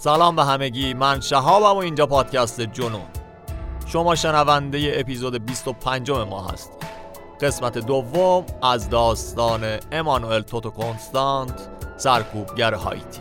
سلام به همگی من شهابم و اینجا پادکست جنون. شما شنونده اپیزود 25 ما هستید قسمت دوم از داستان امانوئل توتو کنستانت سرکوبگر هایتی.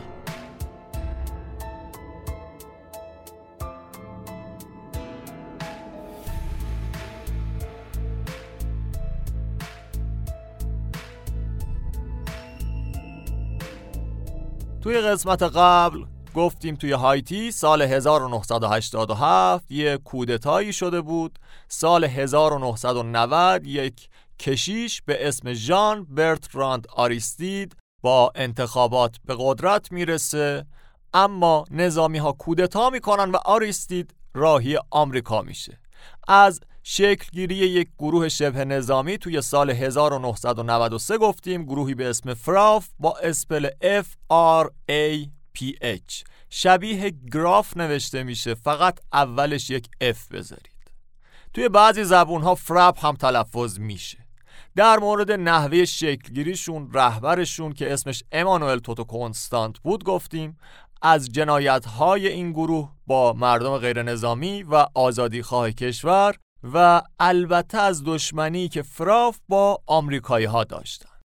توی قسمت قبل گفتیم توی هایتی سال 1987 یک کودتایی شده بود. سال 1990 یک کشیش به اسم ژان برتراند آریستید با انتخابات به قدرت می‌رسه. اما نظامی ها کودتا می‌کنن و آریستید راهی آمریکا میشه. از شکلگیری یک گروه شبه نظامی توی سال 1993 گفتیم گروهی به اسم فراف با اسپل F R A P H. شبیه گراف نوشته میشه فقط اولش یک F بذارید. توی بعضی زبون ها فراب هم تلفظ میشه. در مورد نحوه شکلگیریشون رهبرشون که اسمش امانوئل توتو کنستانت بود گفتیم از جنایت های این گروه با مردم غیر نظامی و آزادی خواه کشور و البته از دشمنی که فراف با آمریکایی ها داشتن.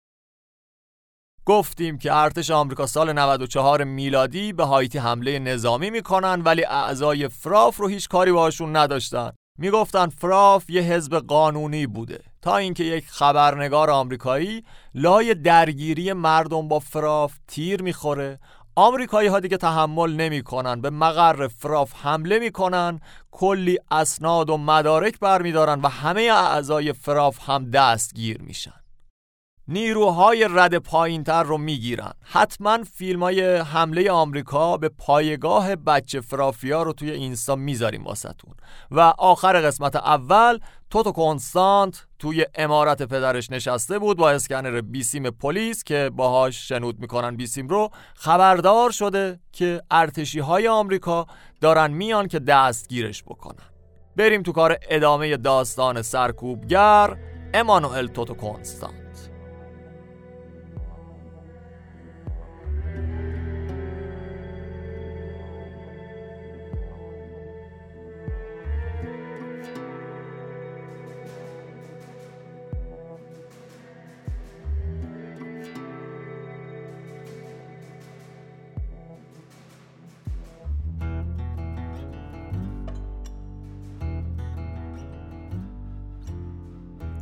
گفتیم که ارتش آمریکا سال 94 میلادی به هایتی حمله نظامی می‌کنن ولی اعضای فراف رو هیچ کاری باشون نداشتن. می‌گفتن فراف یه حزب قانونی بوده. تا اینکه یک خبرنگار آمریکایی لای درگیری مردم با فراف تیر می‌خوره. آمریکایی ها دیگه تحمل نمی‌کنن به مقر فراف حمله می‌کنن کلی اسناد و مدارک برمیدارن و همه اعضای فراف هم دستگیر میشن. نیروهای رد پایین تر رو می‌گیرن. حتما فیلم های حمله آمریکا به پایگاه بچه فرافیا رو توی اینستا می‌ذاریم واسهتون. و آخر قسمت اول توتو کنستانت توی امارت پدرش نشسته بود با اسکنر بیسیم پلیس که باهاش شنود می‌کنن بیسیم رو. خبردار شده که ارتشی های آمریکا دارن میان که دستگیرش بکنن. بریم تو کار ادامه داستان سرکوبگر امانوئل توتو کنستانت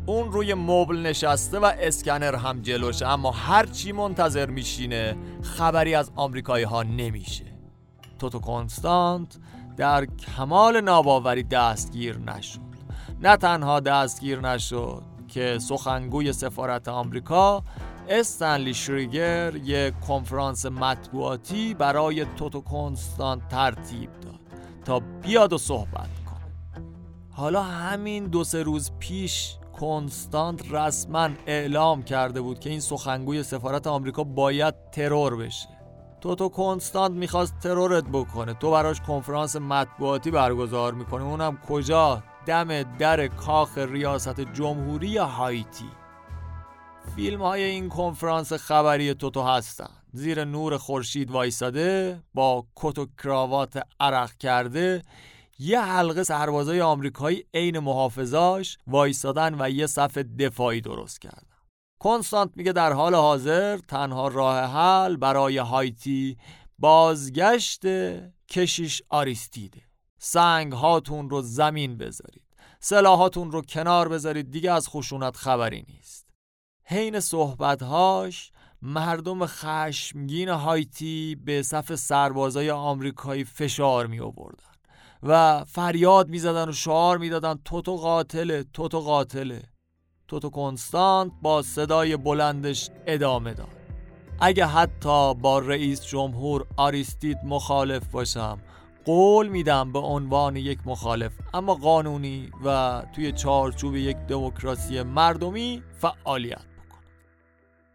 اون روی مبل نشسته و اسکنر هم جلوشه اما هرچی منتظر میشینه خبری از آمریکایی ها نمیشه. توتو کنستانت در کمال ناباوری دستگیر نشد. نه تنها دستگیر نشد که سخنگوی سفارت آمریکا استنلی شریگر یک کنفرانس مطبوعاتی برای توتو کنستانت ترتیب داد تا بیاد و صحبت کنه. حالا همین دو سه روز پیش کنستانت رسما اعلام کرده بود که این سخنگوی سفارت آمریکا باید ترور بشه. تو تو کنستانت می‌خواست ترورت بکنه. تو براش کنفرانس مطبوعاتی برگزار می‌کنه اونم کجا؟ دم در کاخ ریاست جمهوری هایتی. فیلم های این کنفرانس خبری توتو هستن. زیر نور خورشید وایساده با کت و کراوات عرق کرده. یه حلقه سربازای آمریکایی عین محافظاش وایستادن و یه صف دفاعی درست کردن. کنستانت میگه در حال حاضر تنها راه حل برای هایتی بازگشت کشیش آریستیده. سنگ هاتون رو زمین بذارید. سلاحاتون رو کنار بذارید دیگه از خشونت خبری نیست. حین صحبتهاش مردم خشمگین هایتی به صف سربازای آمریکایی فشار می آوردن و فریاد می‌زدن و شعار می‌دادن توتو قاتله توتو قاتله. توتو کنستانت با صدای بلندش ادامه داد. اگه حتی با رئیس جمهور آریستید مخالف باشم قول میدم به عنوان یک مخالف. اما قانونی و توی چارچوب یک دموکراسی مردمی فعالیت.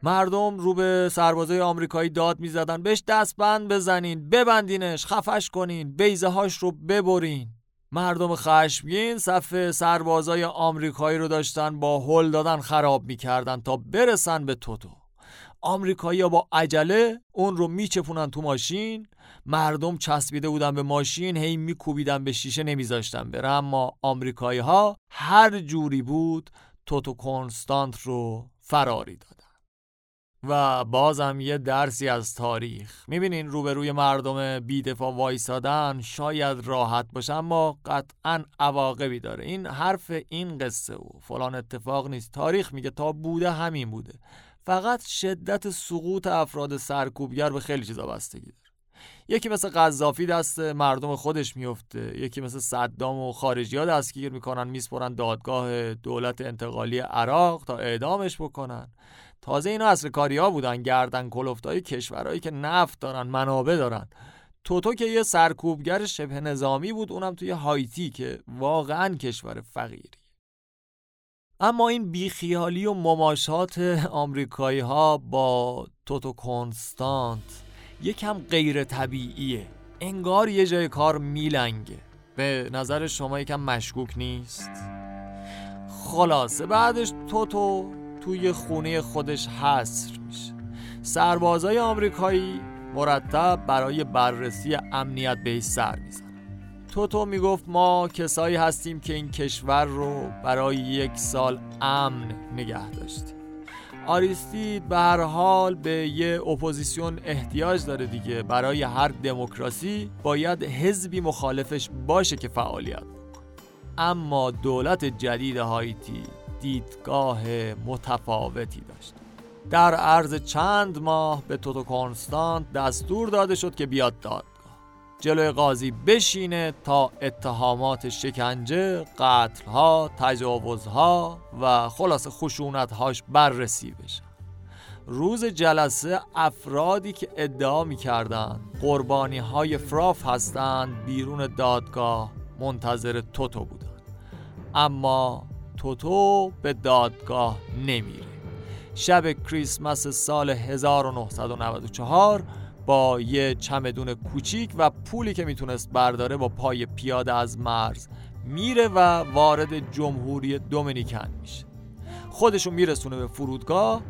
مردم رو به سربازای آمریکایی داد می‌زدن. بهش دستبند بزنین ببندینش خفش کنین بیزه هاش رو ببرین. مردم خشمگین صف سربازای آمریکایی رو داشتن با هل دادن خراب می‌کردن تا برسن به توتو. آمریکایی‌ها با عجله اون رو میچپونن تو ماشین. مردم چسبیده بودن به ماشین هی میکوبیدن به شیشه نمیذاشتن بره. اما آمریکایی ها هر جوری بود توتو کنستانت رو فراری دادن. و بازم یه درسی از تاریخ. می‌بینین روبروی مردم بیدفاع وایسادن شاید راحت باشه اما قطعا عواقبی داره. این حرف این قصه و فلان اتفاق نیست. تاریخ میگه تا بوده همین بوده. فقط شدت سقوط افراد سرکوبگر به خیلی چیزا بستگی داره. یکی مثل قذافی دست مردم خودش میفته یکی مثل صدام و خارجی ها دستگیر می‌کنن میسپرن دادگاه دولت انتقالی عراق تا اعدامش بکنن. تازه اینا اصل کاری ها بودن گردن کلفتای کشورهایی که نفت دارن منابع دارن. توتو که یه سرکوبگر شبه نظامی بود اونم توی هایتی که واقعا کشور فقیری. اما این بیخیالی و مماشات آمریکایی ها با توتو کنستانت یکم غیر طبیعیه. انگار یه جای کار میلنگه. به نظر شما یکم مشکوک نیست؟ خلاصه بعدش توتو توی خونه خودش حصر میشه. سربازای آمریکایی مرتب برای بررسی امنیت به سر می‌زنن. توتو می‌گفت ما کسایی هستیم که این کشور رو برای یک سال امن نگه داشتیم. آریستید به هر حال به یه اپوزیسیون احتیاج داره دیگه. برای هر دموکراسی باید حزبی مخالفش باشه که فعالیت اما دولت جدید هایتی دیدگاه متفاوتی داشت. در عرض چند ماه به توتو کنستانت دستور داده شد که بیاد دادگاه. جلوی قاضی بشینه تا اتهامات شکنجه، قتلها، تجاوزها و خلاص خشونتهاش بررسی بشه. روز جلسه افرادی که ادعا می‌کردن قربانی های فراف هستند بیرون دادگاه منتظر توتو بودن اما توتو به دادگاه نمیره شب کریسمس سال 1994 با یه چمدون کوچیک و پولی که می‌تونست برداره با پای پیاده از مرز میره و وارد جمهوری دومینیکن میشه. خودشو میرسونه به فرودگاه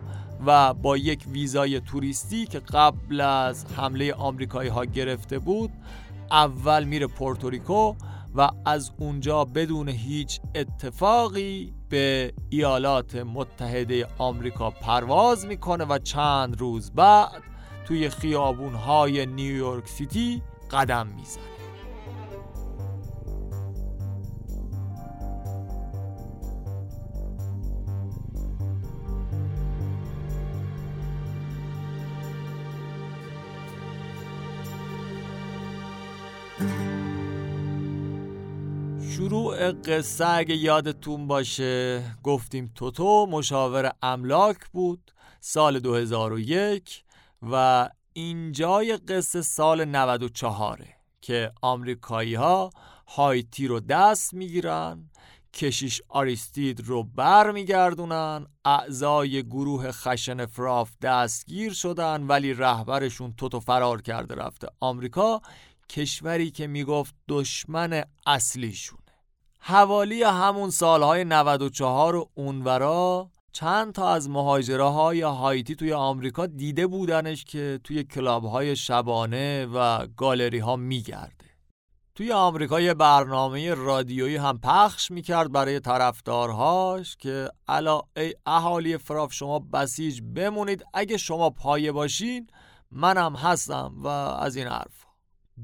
و با یک ویزای توریستی که قبل از حمله آمریکایی ها گرفته بود اول میره پورتوریکو و از اونجا بدون هیچ اتفاقی به ایالات متحده آمریکا پرواز می‌کنه و چند روز بعد توی خیابونهای نیویورک سیتی قدم می‌زنه. شروع قصه اگه یادتون باشه گفتیم توتو مشاور املاک بود سال 2001 و اینجای قصه سال 94 که آمریکایی ها هایتی رو دست می‌گیرن کشیش آریستید رو بر میگردونن اعضای گروه خشن فراف دستگیر شدن ولی رهبرشون توتو فرار کرده رفته آمریکا کشوری که می‌گفت دشمن اصلیشونه حوالی همون سالهای 94 و اونورا چند تا از مهاجره هایتی توی آمریکا دیده بودنش که توی کلاب های شبانه و گالری ها میگرده. توی آمریکا یه برنامه رادیویی هم پخش می‌کرد برای طرفدارهاش که الا ای اهالی فراف شما بسیج بمونید. اگه شما پایه باشین منم هستم و از این حرف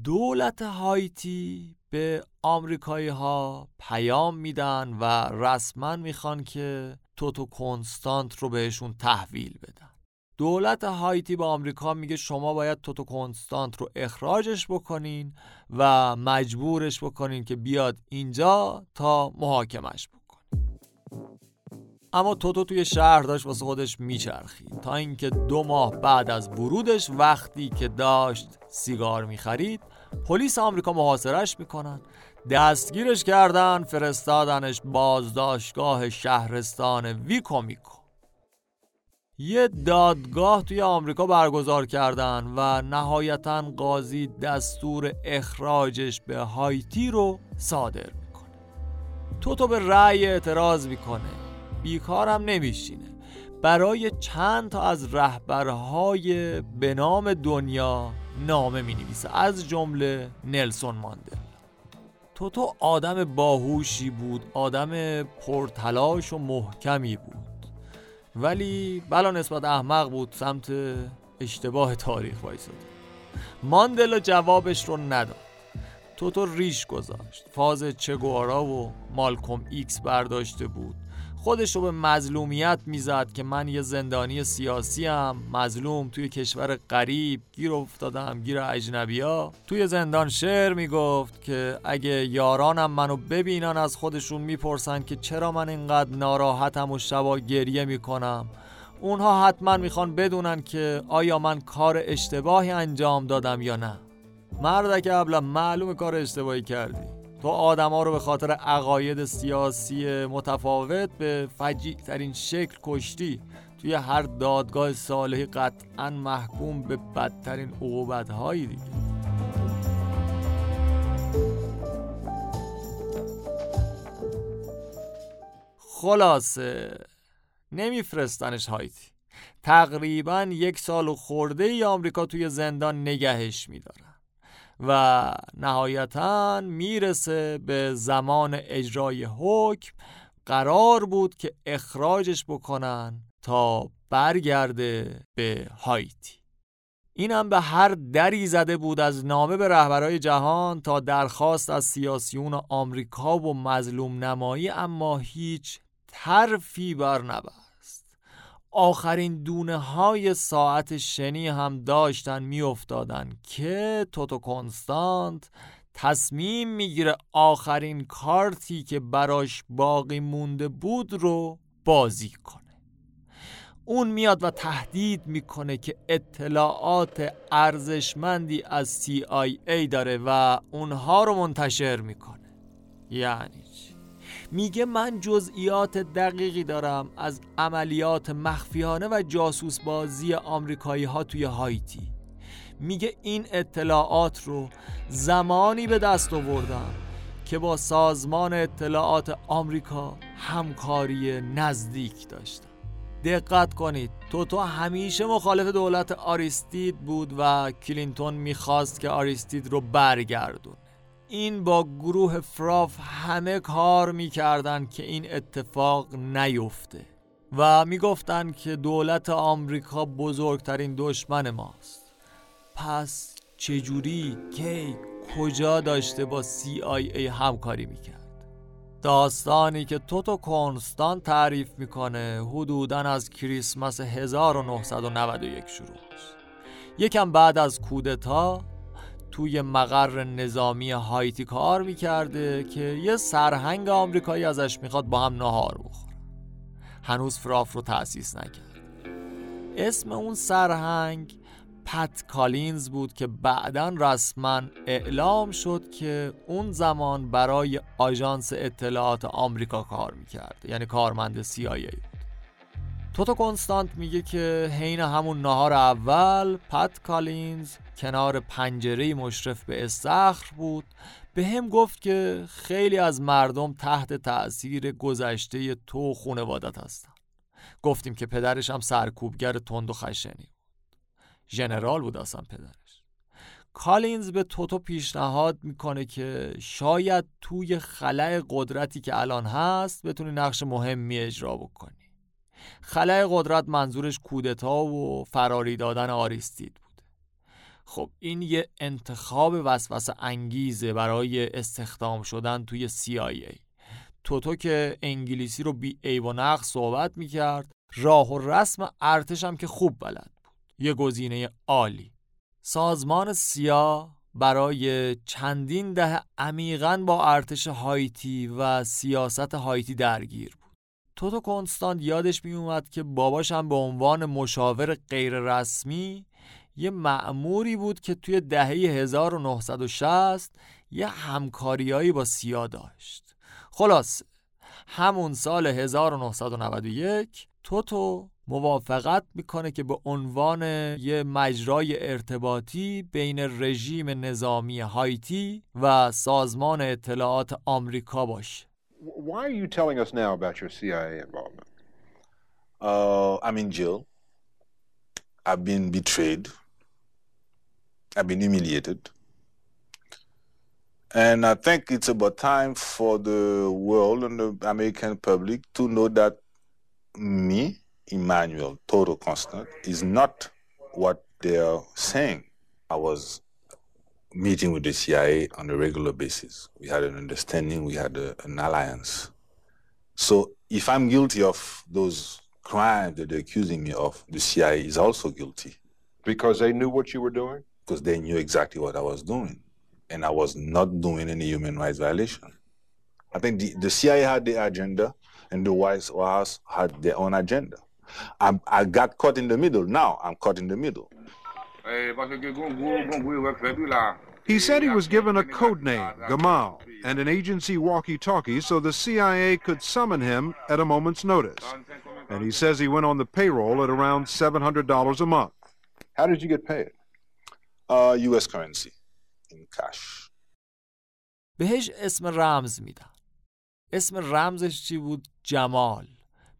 دولت هایتی به آمریکایی ها پیام میدن و رسما می‌خوان که توتو کنستانت رو بهشون تحویل بدن. دولت هایتی به آمریکا میگه شما باید توتو کنستانت رو اخراجش بکنین و مجبورش بکنین که بیاد اینجا تا محاکمش بکنین اما توتو توی شهر داشت واسه خودش میچرخید تا اینکه دو ماه بعد از ورودش وقتی که داشت سیگار می‌خرید پلیس آمریکا محاصرش می‌کنن. دستگیرش کردن فرستادنش بازداشتگاه شهرستان ویکومیکو. یه دادگاه توی آمریکا برگزار کردن و نهایتا قاضی دستور اخراجش به هایتی رو صادر می‌کنه. توتو به رأی اعتراض می‌کنه. بیکارم نمیشینه. برای چند تا از رهبرهای به نام دنیا نامه می نویسه از جمله نلسون ماندل. توتو آدم باهوشی بود آدم پرتلاش و محکمی بود. ولی بلا نسبت احمق بود سمت اشتباه تاریخ وایساده ماندلا جوابش رو نداد. توتو ریش گذاشت. فاز چگوارا و مالکوم ایکس برداشته بود. خودش رو به مظلومیت می‌زد که من یه زندانی سیاسی هم مظلوم توی کشور غریب گیر افتادم گیر اجنبیا. توی زندان شعر می‌گفت که اگه یارانم منو ببینن از خودشون می‌پرسن که چرا من اینقدر ناراحتم و شبا گریه می‌کنم. اونها حتما می‌خوان بدونن که آیا من کار اشتباهی انجام دادم یا نه. مردک ابلا معلوم کار اشتباهی کردی. تو ها رو به خاطر عقاید سیاسی متفاوت به فجیع ترین شکل کشتی توی هر دادگاه صالحی قطعا محکوم به بدترین عقوبت هایی دیگه. خلاصه نمیفرستنش هایتی. تقریبا یک سال و خورده ای آمریکا توی زندان نگهش میدارن و نهایتا می‌رسه به زمان اجرای حکم. قرار بود که اخراجش بکنن تا برگرده به هایتی. اینم به هر دری زده بود از نامه به رهبرهای جهان تا درخواست از سیاسیون آمریکا و مظلوم نمایی اما هیچ ترفی بر نبرد آخرین دونه های ساعت شنی هم داشتن میافتادن که توتو کنستانت تصمیم می‌گیره آخرین کارتی که براش باقی مونده بود رو بازی کنه. اون میاد و تهدید می‌کنه که اطلاعات ارزشمندی از CIA داره و اونها رو منتشر می‌کنه. یعنی میگه من جزئیات دقیقی دارم از عملیات مخفیانه و جاسوس بازی آمریکایی ها توی هایتی. میگه این اطلاعات رو زمانی به دست آوردم که با سازمان اطلاعات آمریکا همکاری نزدیک داشتم. دقت کنید توتو همیشه مخالف دولت آریستید بود و کلینتون می‌خواست که آریستید رو برگردون این با گروه فراف همه کار می‌کردن که این اتفاق نیفته و می‌گفتن که دولت آمریکا بزرگترین دشمن ماست. پس چجوری کی کجا داشته با CIA همکاری می‌کرد؟ داستانی که توتو کنستان تعریف می‌کنه حدودا از کریسمس 1991 شروع یکم بعد از کودتا توی مقر نظامی هایتی کار می‌کرده که یه سرهنگ آمریکایی ازش می‌خواد با هم نهار بخوره. هنوز فراف رو تأسیس نکرد. اسم اون سرهنگ پت کالینز بود که بعدا رسما اعلام شد که اون زمان برای آژانس اطلاعات آمریکا کار می‌کرده یعنی کارمند CIA توتو کنستانت میگه که حین همون نهار اول پت کالینز کنار پنجره مشرف به استخر بود. به هم گفت که خیلی از مردم تحت تأثیر گذشته تو خونوادت هستن. گفتیم که پدرش هم سرکوبگر تند و خشنی بود. ژنرال بود اصلا پدرش. کالینز به توتو پیشنهاد می‌کنه که شاید توی خلع قدرتی که الان هست بتونی نقش مهمی اجرا بکنی. خلای قدرت منظورش کودتا و فراری دادن آریستید بوده خب این یه انتخاب وسوسه انگیزه برای استخدام شدن توی CIA توتو که انگلیسی رو بی ای و نقص صحبت می‌کرد راه و رسم ارتش هم که خوب بلد بود. یه گزینه عالی. سازمان سیا برای چندین دهه عمیقا با ارتش هایتی و سیاست هایتی درگیر توتو کنستانت یادش می اومد که باباش هم به عنوان مشاور غیر رسمی یه معموری بود که توی دهه 1960 یه همکاریایی با سیا داشت. خلاص همون سال 1991 توتو موافقت می‌کنه که به عنوان یه مجرای ارتباطی بین رژیم نظامی هایتی و سازمان اطلاعات آمریکا باشه. Why are you telling us now about your CIA involvement? Uh, I'm in jail. I've been betrayed. I've been humiliated. And I think it's about time for the world and the American public to know that me, Emmanuel Toto Constant, is not what they're saying. I was meeting with the CIA on a regular basis. We had an understanding, we had a, an alliance. So if I'm guilty of those crimes that they're accusing me of, the CIA is also guilty. Because they knew what you were doing? Because they knew exactly what I was doing. And I was not doing any human rights violation. I think the, the CIA had their agenda and the White House had their own agenda. I, I got caught in the middle. Now I'm caught in the middle. He said he was given a code name, Gamal, and an agency walkie-talkie so the CIA could summon him at a moment's notice. And he says he went on the payroll at around $700 a month. How did you get paid? Uh, U.S. currency, in cash. بهش اسم رمز میدن اسم رمزش چی بود؟ جمال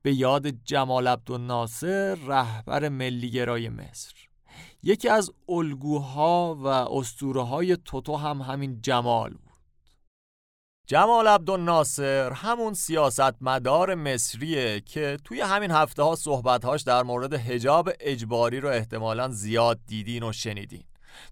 به یاد جمال عبدالناصر رهبر ملیگرای مصر یکی از الگوها و اسطوره های توتو هم همین جمال بود. جمال عبدالناصر همون سیاستمدار مصریه که توی همین هفته ها صحبتهاش در مورد حجاب اجباری رو احتمالا زیاد دیدین و شنیدین.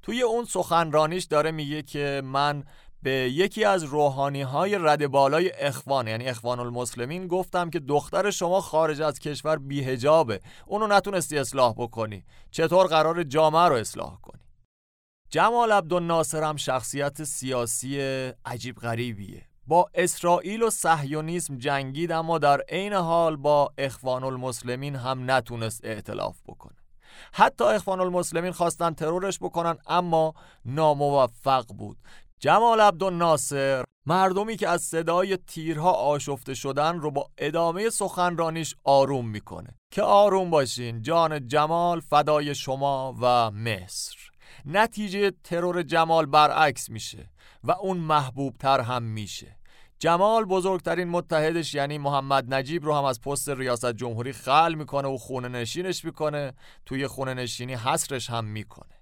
توی اون سخنرانیش داره میگه که من به یکی از روحانی های رد بالای اخوان یعنی اخوان المسلمین گفتم که دختر شما خارج از کشور بیهجابه اونو نتونستی اصلاح بکنی. چطور قرار جامعه رو اصلاح کنی؟ جمال عبدالناصر هم شخصیت سیاسی عجیب غریبیه. با اسرائیل و صهیونیسم جنگید اما در عین حال با اخوان المسلمین هم نتونست ائتلاف بکنه. حتی اخوان المسلمین خواستن ترورش بکنن اما ناموفق بود. جمال عبدالناصر مردمی که از صدای تیرها آشفته شدن رو با ادامه سخنرانیش آروم می‌کنه. که آروم باشین جان جمال فدای شما و مصر. نتیجه ترور جمال برعکس میشه و اون محبوب تر هم میشه. جمال بزرگترین متحدش یعنی محمد نجیب رو هم از پست ریاست جمهوری خل می‌کنه و خونه نشینش می‌کنه. توی خونه نشینی حسرش هم می‌کنه.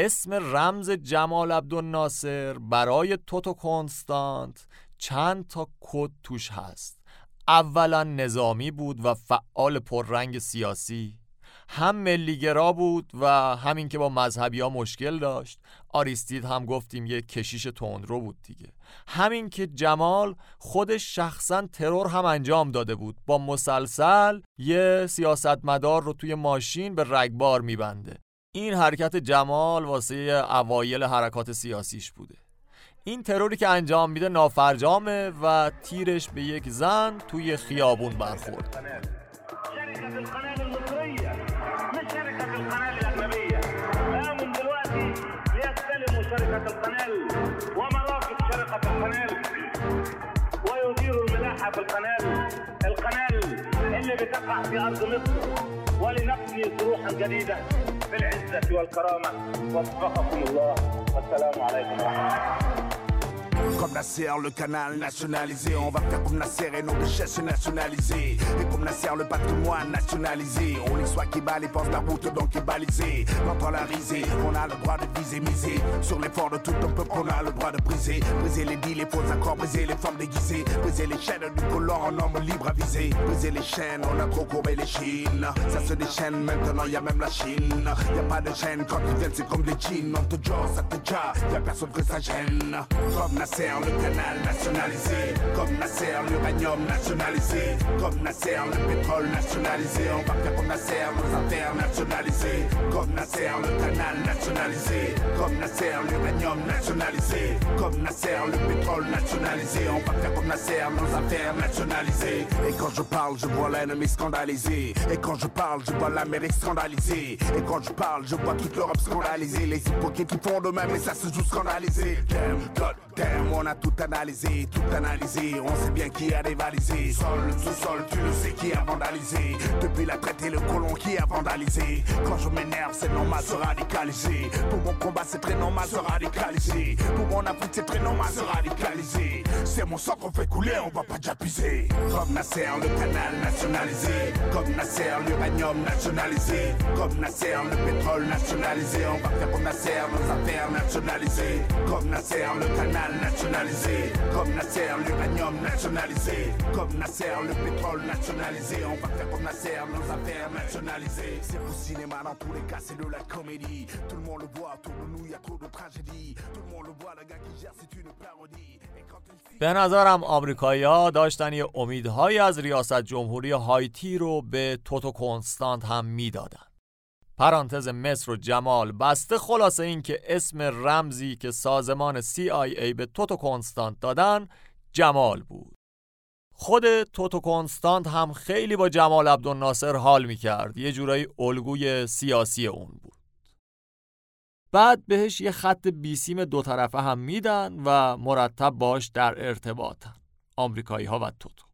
اسم رمز جمال عبدالناصر برای توتو کنستانت چند تا کد توش هست. اولا نظامی بود و فعال پررنگ سیاسی. هم ملیگرا بود و همین که با مذهبی ها مشکل داشت. آریستید هم گفتیم یه کشیش تندرو بود دیگه. همین که جمال خودش شخصا ترور هم انجام داده بود. با مسلسل یه سیاستمدار رو توی ماشین به رگبار میبنده. این حرکت جمال واسه اوایل حرکات سیاسیش بوده این تروری که انجام میده نافرجامه و تیرش به یک زن توی خیابون برخورد اللي بتقع في أرض مصر ولنبني صروحا جديدة في العزة والكرامة. وفقكم الله. والسلام عليكم ورحمة الله. Comme Nasser, le canal nationalisé. On va faire comme Nasser et nos richesses nationalisées. Et comme Nasser, le patrimoine nationalisé. On est soit qui bat les portes la route donc qui balisé. Quand la risée, on a le droit de viser, miser. Sur l'effort de tout un peuple, on a le droit de briser. Briser les deals, les faux accords, briser les femmes déguisées. Briser les chaînes du colon en homme libre à viser. Briser les chaînes, on a trop courbé les chines. Ça se déchaîne maintenant, y a même la Chine. Y a pas de chaîne quand ils viennent, c'est comme des jeans. On te jure, ça te ja, y a personne que ça gêne. Comme le canal nationalisé. Comme Nasser, l'uranium nationalisé. Comme Nasser, le pétrole nationalisé. On va faire comme Nasser, nos affaires nationalisées. Comme Nasser, le canal nationalisé. Comme Nasser, l'uranium nationalisé. Comme Nasser, le pétrole nationalisé. On va faire comme Nasser, nos affaires nationalisées. Et quand je parle, je vois l'ennemi scandalisé. Et quand je parle, je vois l'Amérique scandalisée. Et quand je parle, je vois toute l'Europe scandalisée. Les hypocrites qui font de même, et ça se joue scandalisé. Damn God, on a tout analysé, tout analysé. On sait bien qui a dévalisé. Sol, sous-sol, tu le sais qui a vandalisé. Depuis la traite et le colon qui a vandalisé. Quand je m'énerve, c'est normal se radicaliser. Pour mon combat, c'est très normal se radicaliser. Pour mon Afrique, c'est très normal se radicaliser. C'est mon sang qu'on fait couler, on va pas déjà Comme Nasser, le canal nationalisé. Comme Nasser, l'uranium nationalisé. Comme Nasser, le pétrole nationalisé. On va faire comme Nasser, nos affaires nationalisées. Comme Nasser, le canal nationalisé. Comme Nasser, l'uranium nationalisé. Comme Nasser, le pétrole nationalisé. On va faire comme Nasser, nos affaires nationalisées. C'est au cinéma, dans tous les cas, c'est de la comédie. Tout le monde le voit, autour de nous, y a trop de tragédies. Tout le monde le voit, le gars qui gère, c'est une parodie. به نظرم آمریکایی ها داشتن یه امیدهایی از ریاست جمهوری هایتی رو به توتو کنستانت هم می‌دادن پرانتز مصر و جمال بسته خلاصه این که اسم رمزی که سازمان CIA به توتو کنستانت دادن جمال بود. خود توتو کنستانت هم خیلی با جمال عبدالناصر حال می‌کرد. یه جورایی الگوی سیاسی اون بود. بعد بهش یه خط بیسیم دو طرفه هم میدن و مرتب باش در ارتباطن. آمریکایی ها و توتو.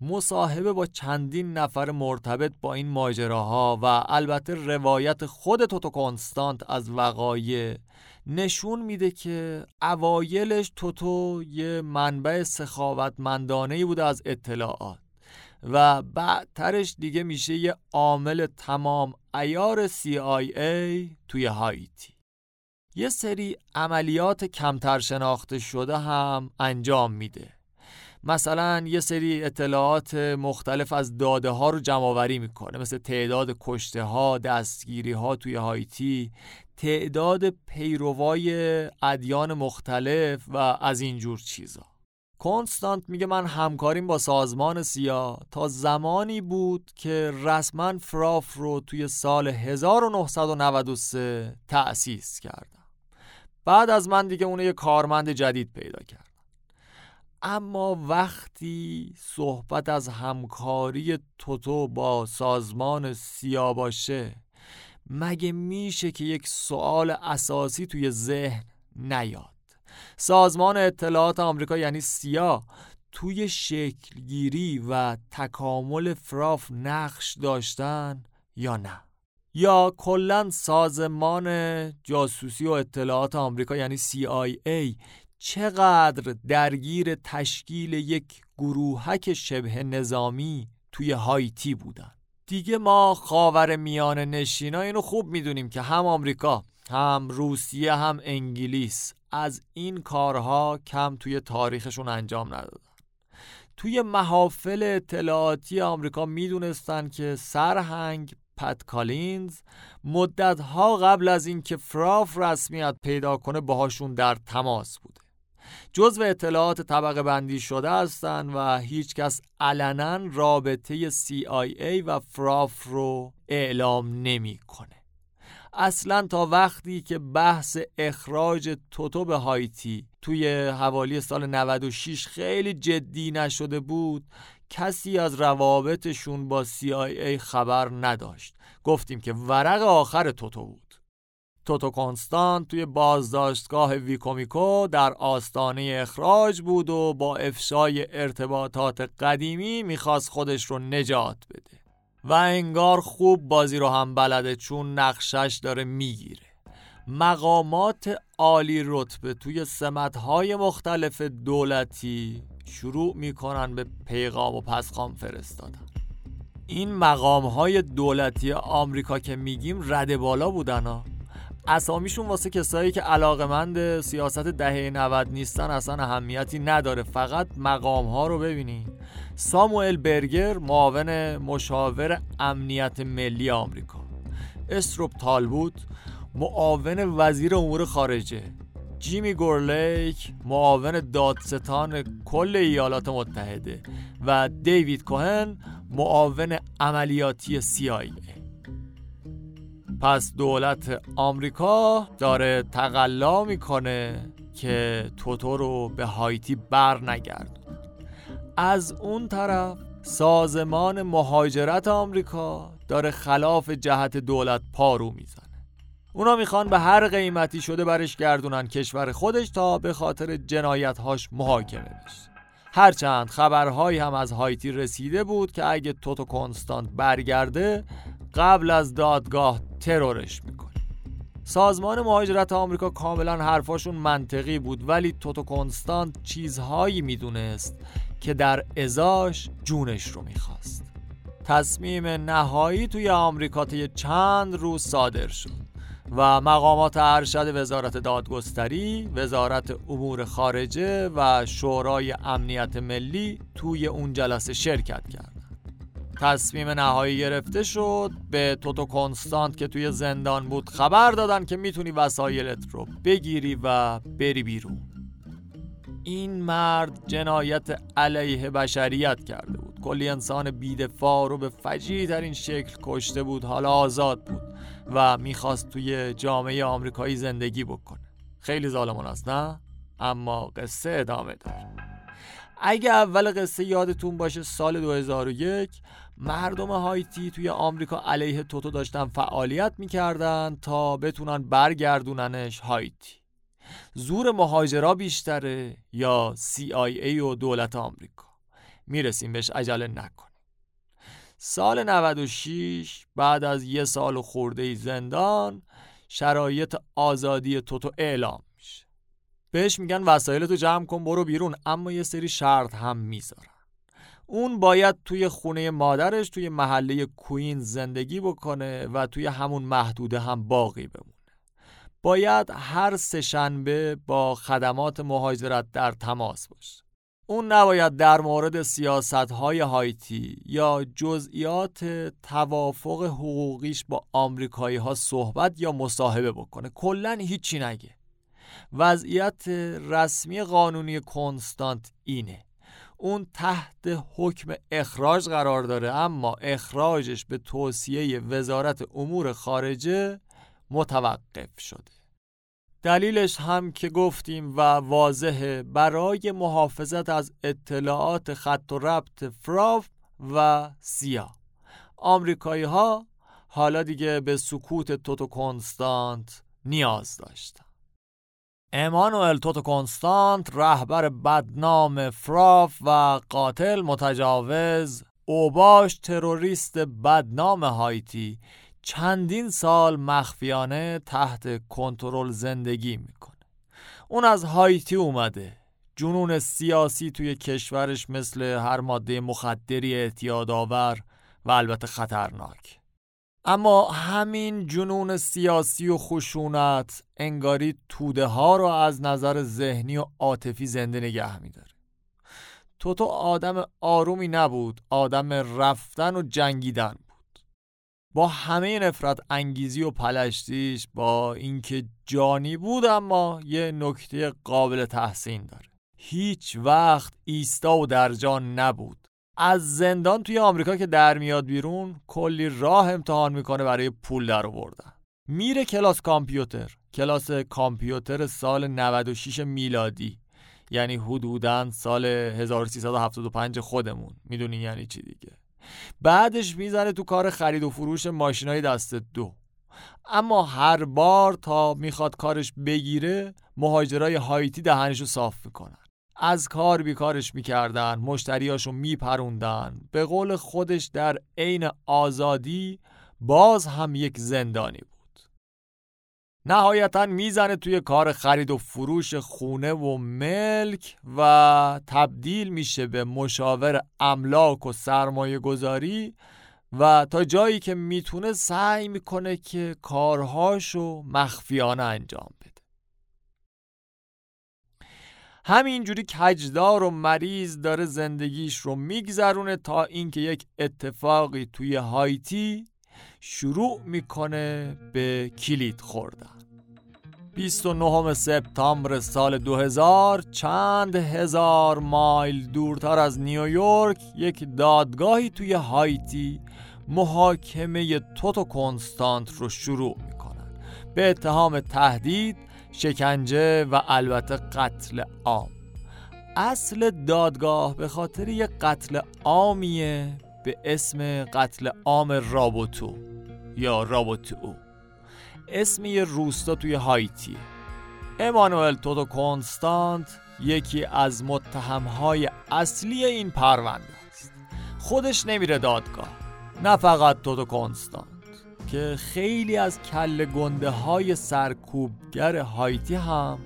مصاحبه با چندین نفر مرتبط با این ماجراها و البته روایت خود توتو کنستانت از وقایع نشون میده که اوایلش توتو یه منبع سخاوتمندانه بوده از اطلاعات و بعدترش دیگه میشه یه عامل تمام ایار CIA توی هایتی یه سری عملیات کمتر شناخته شده هم انجام میده. مثلا یه سری اطلاعات مختلف از داده ها رو جمع آوری می‌کنه مثل تعداد کشته ها دستگیری ها توی هایتی تعداد پیروای ادیان مختلف و از اینجور چیزا. کنستانت میگه من همکاریم با سازمان سیا تا زمانی بود که رسما فراف رو توی سال 1993 تأسیس کردم. بعد از من دیگه اونه یه کارمند جدید پیدا کرد. اما وقتی صحبت از همکاری توتو با سازمان سیا باشه مگه میشه که یک سوال اساسی توی ذهن نیاد؟ سازمان اطلاعات آمریکا یعنی سیا توی شکلگیری و تکامل فراف نقش داشتن یا نه؟ یا کلا سازمان جاسوسی و اطلاعات آمریکا یعنی CIA چقدر درگیر تشکیل یک گروهک شبه نظامی توی هایتی بودن. دیگه ما خاور میان نشینا اینو خوب می‌دونیم که هم آمریکا هم روسیه هم انگلیس از این کارها کم توی تاریخشون انجام ندادن. توی محافل اطلاعاتی آمریکا می‌دونستن که سرهنگ پت کالینز مدتها قبل از اینکه فراف رسمیت پیدا کنه باهاشون در تماس بوده. جزو اطلاعات طبقه بندی شده هستند و هیچکس علنا رابطه CIA و فراف رو اعلام نمی‌کنه. اصلا تا وقتی که بحث اخراج توتو به هایتی توی حوالی سال 96 خیلی جدی نشده بود کسی از روابطشون با CIA خبر نداشت گفتیم که ورق آخر توتو بود توتو کنستان توی بازداشتگاه ویکومیکو در آستانه اخراج بود و با افشای ارتباطات قدیمی می‌خواست خودش رو نجات بده. و انگار خوب بازی رو هم بلده چون نقشش داره می‌گیره. مقامات عالی رتبه توی سمتهای مختلف دولتی شروع می‌کنن به پیغام و پسخام فرستادن. این مقام های دولتی آمریکا که میگیم رد بالا بودن ها. اسامیشون واسه کسایی که علاقمند سیاست دهه 90 نیستن اصلا اهمیتی نداره. فقط مقام ها رو ببینین. ساموئل برگر معاون مشاور امنیت ملی آمریکا. استروپ تالبوت معاون وزیر امور خارجه. جیمی گورلیک معاون دادستان کل ایالات متحده. و دیوید کوهن معاون عملیاتی CIA پس دولت آمریکا داره تقلا می‌کنه که توتو رو به هایتی بر نگرد. از اون طرف سازمان مهاجرت آمریکا داره خلاف جهت دولت پارو می‌زنه. اونا می‌خوان به هر قیمتی شده برش گردونن کشور خودش تا به خاطر جنایتهاش محاکمه بشه. هرچند خبرهایی هم از هایتی رسیده بود که اگه توتو کنستانت برگرده قبل از دادگاه ترورش می‌کنه سازمان مهاجرت آمریکا کاملا حرفاشون منطقی بود ولی توتو کنستانت چیزهایی می‌دونست که در ازاش جونش رو می‌خواست تصمیم نهایی توی آمریکا طی چند روز صادر شد و مقامات ارشد وزارت دادگستری، وزارت امور خارجه و شورای امنیت ملی توی اون جلسه شرکت کردند. تصمیم نهایی گرفته شد. به توتو کنستانت که توی زندان بود خبر دادن که می‌تونی وسایلت رو بگیری و بری بیرون. این مرد جنایت علیه بشریت کرده بود. کلی انسان بیدفاع رو به فجیع ترین شکل کشته بود حالا آزاد بود و می‌خواست توی جامعه آمریکایی زندگی بکنه. خیلی ظالمان است نه؟ اما قصه ادامه داره. اگه اول قصه یادتون باشه سال 2001 مردم هایتی توی آمریکا علیه توتو داشتن فعالیت می‌کردن تا بتونن برگردوننش هایتی. زور مهاجرا بیشتره یا CIA و دولت آمریکا. می‌رسیم بهش عجله نکن سال 96 بعد از یه سال خورده زندان شرایط آزادی توتو اعلام میشه. بهش میگن وسایل تو جمع کن برو بیرون اما یه سری شرط هم می‌ذارن. اون باید توی خونه مادرش توی محله کوین زندگی بکنه و توی همون محدوده هم باقی بمونه. باید هر سهشنبه با خدمات مهاجرت در تماس باشه. اون نباید در مورد سیاست های هایتی یا جزئیات توافق حقوقیش با آمریکایی ها صحبت یا مصاحبه بکنه. کلا هیچی نگه. وضعیت رسمی قانونی کنستانت اینه. اون تحت حکم اخراج قرار داره اما اخراجش به توصیه وزارت امور خارجه متوقف شده. دلیلش هم که گفتیم و واضحه برای محافظت از اطلاعات خط و ربط فراف و سیا آمریکایی ها حالا دیگه به سکوت توتو کنستانت نیاز داشتن. امانوئل توتو کنستانت رهبر بدنام فراف و قاتل متجاوز اوباش تروریست بدنام هایتی. چندین سال مخفیانه تحت کنترل زندگی می‌کنه. اون از هایتی اومده. جنون سیاسی توی کشورش مثل هر ماده مخدری اعتیادآور و البته خطرناک. اما همین جنون سیاسی و خشونت انگاری توده ها رو از نظر ذهنی و عاطفی زنده نگه میداره. توتو آدم آرومی نبود آدم رفتن و جنگیدن با همه نفرت انگیزی و پلشتیش با اینکه جانی بود اما یه نکته قابل تحسین داره. هیچ وقت ایستا و در جان نبود. از زندان توی آمریکا که در میاد بیرون کلی راه امتحان می‌کنه برای پول در آوردن. میره کلاس کامپیوتر. کلاس کامپیوتر سال 96 میلادی. یعنی حدوداً سال 1375 خودمون. می‌دونین یعنی چی دیگه. بعدش می‌زنه تو کار خرید و فروش ماشینای دست دو. اما هر بار تا می‌خواد کارش بگیره مهاجرای هایتی دهنشو صاف می‌کنن. از کار بیکارش می‌کردن مشتریاشو میپروندن. به قول خودش در عین آزادی باز هم یک زندانی بود. نهایتا می‌زنه توی کار خرید و فروش خونه و ملک و تبدیل میشه به مشاور املاک و سرمایه گذاری و تا جایی که می‌تونه سعی می‌کنه که کارهاشو مخفیانه انجام بده. همینجوری کجدار و مریض داره زندگیش رو میگذرونه تا اینکه یک اتفاقی توی هایتی شروع می‌کنه به کلید خوردن. 29 سپتامبر سال 2000 چند هزار مایل دورتر از نیویورک یک دادگاهی توی هایتی محاکمه توتو کنستانت رو شروع می‌کنن. به اتهام تهدید شکنجه و البته قتل عام. اصل دادگاه به خاطر یک قتل عامیه به اسم قتل عام رابوتو یا رابوتو. اسم یه روستا توی هایتیه امانوئل تودو کنستانت یکی از متهمهای اصلی این پرونده است. خودش نمیره دادگاه. نه فقط تودو کنستانت. که خیلی از کل گنده های سرکوبگر هایتی هم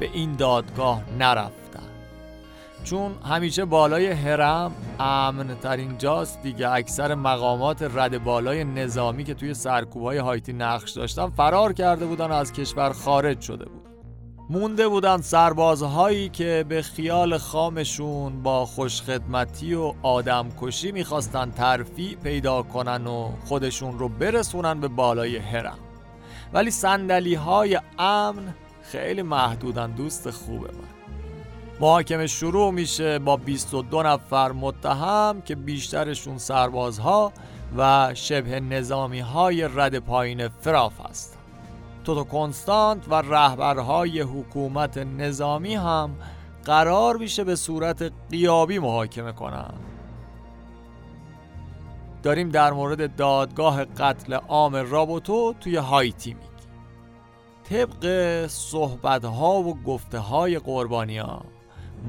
به این دادگاه نرفتن. چون همیشه بالای هرم امن ترین جاست دیگه اکثر مقامات رد بالای نظامی که توی سرکوبهای هایتی نقش داشتن فرار کرده بودن و از کشور خارج شده بود. مونده بودن سربازهایی که به خیال خامشون با خوشخدمتی و آدمکشی می‌خواستن ترفیع پیدا کنن و خودشون رو برسونن به بالای هرم. ولی سندلی های امن خیلی محدودن دوست خوبه من. محاکمه شروع میشه با 22 نفر متهم که بیشترشون سربازها و شبه نظامی های رد پایین فراف هستن توتو کنستانت و رهبرهای حکومت نظامی هم قرار میشه به صورت قیابی محاکمه کنن. داریم در مورد دادگاه قتل عام رابوتو توی هایتی میگیم. طبق صحبت ها و گفته های قربانی ها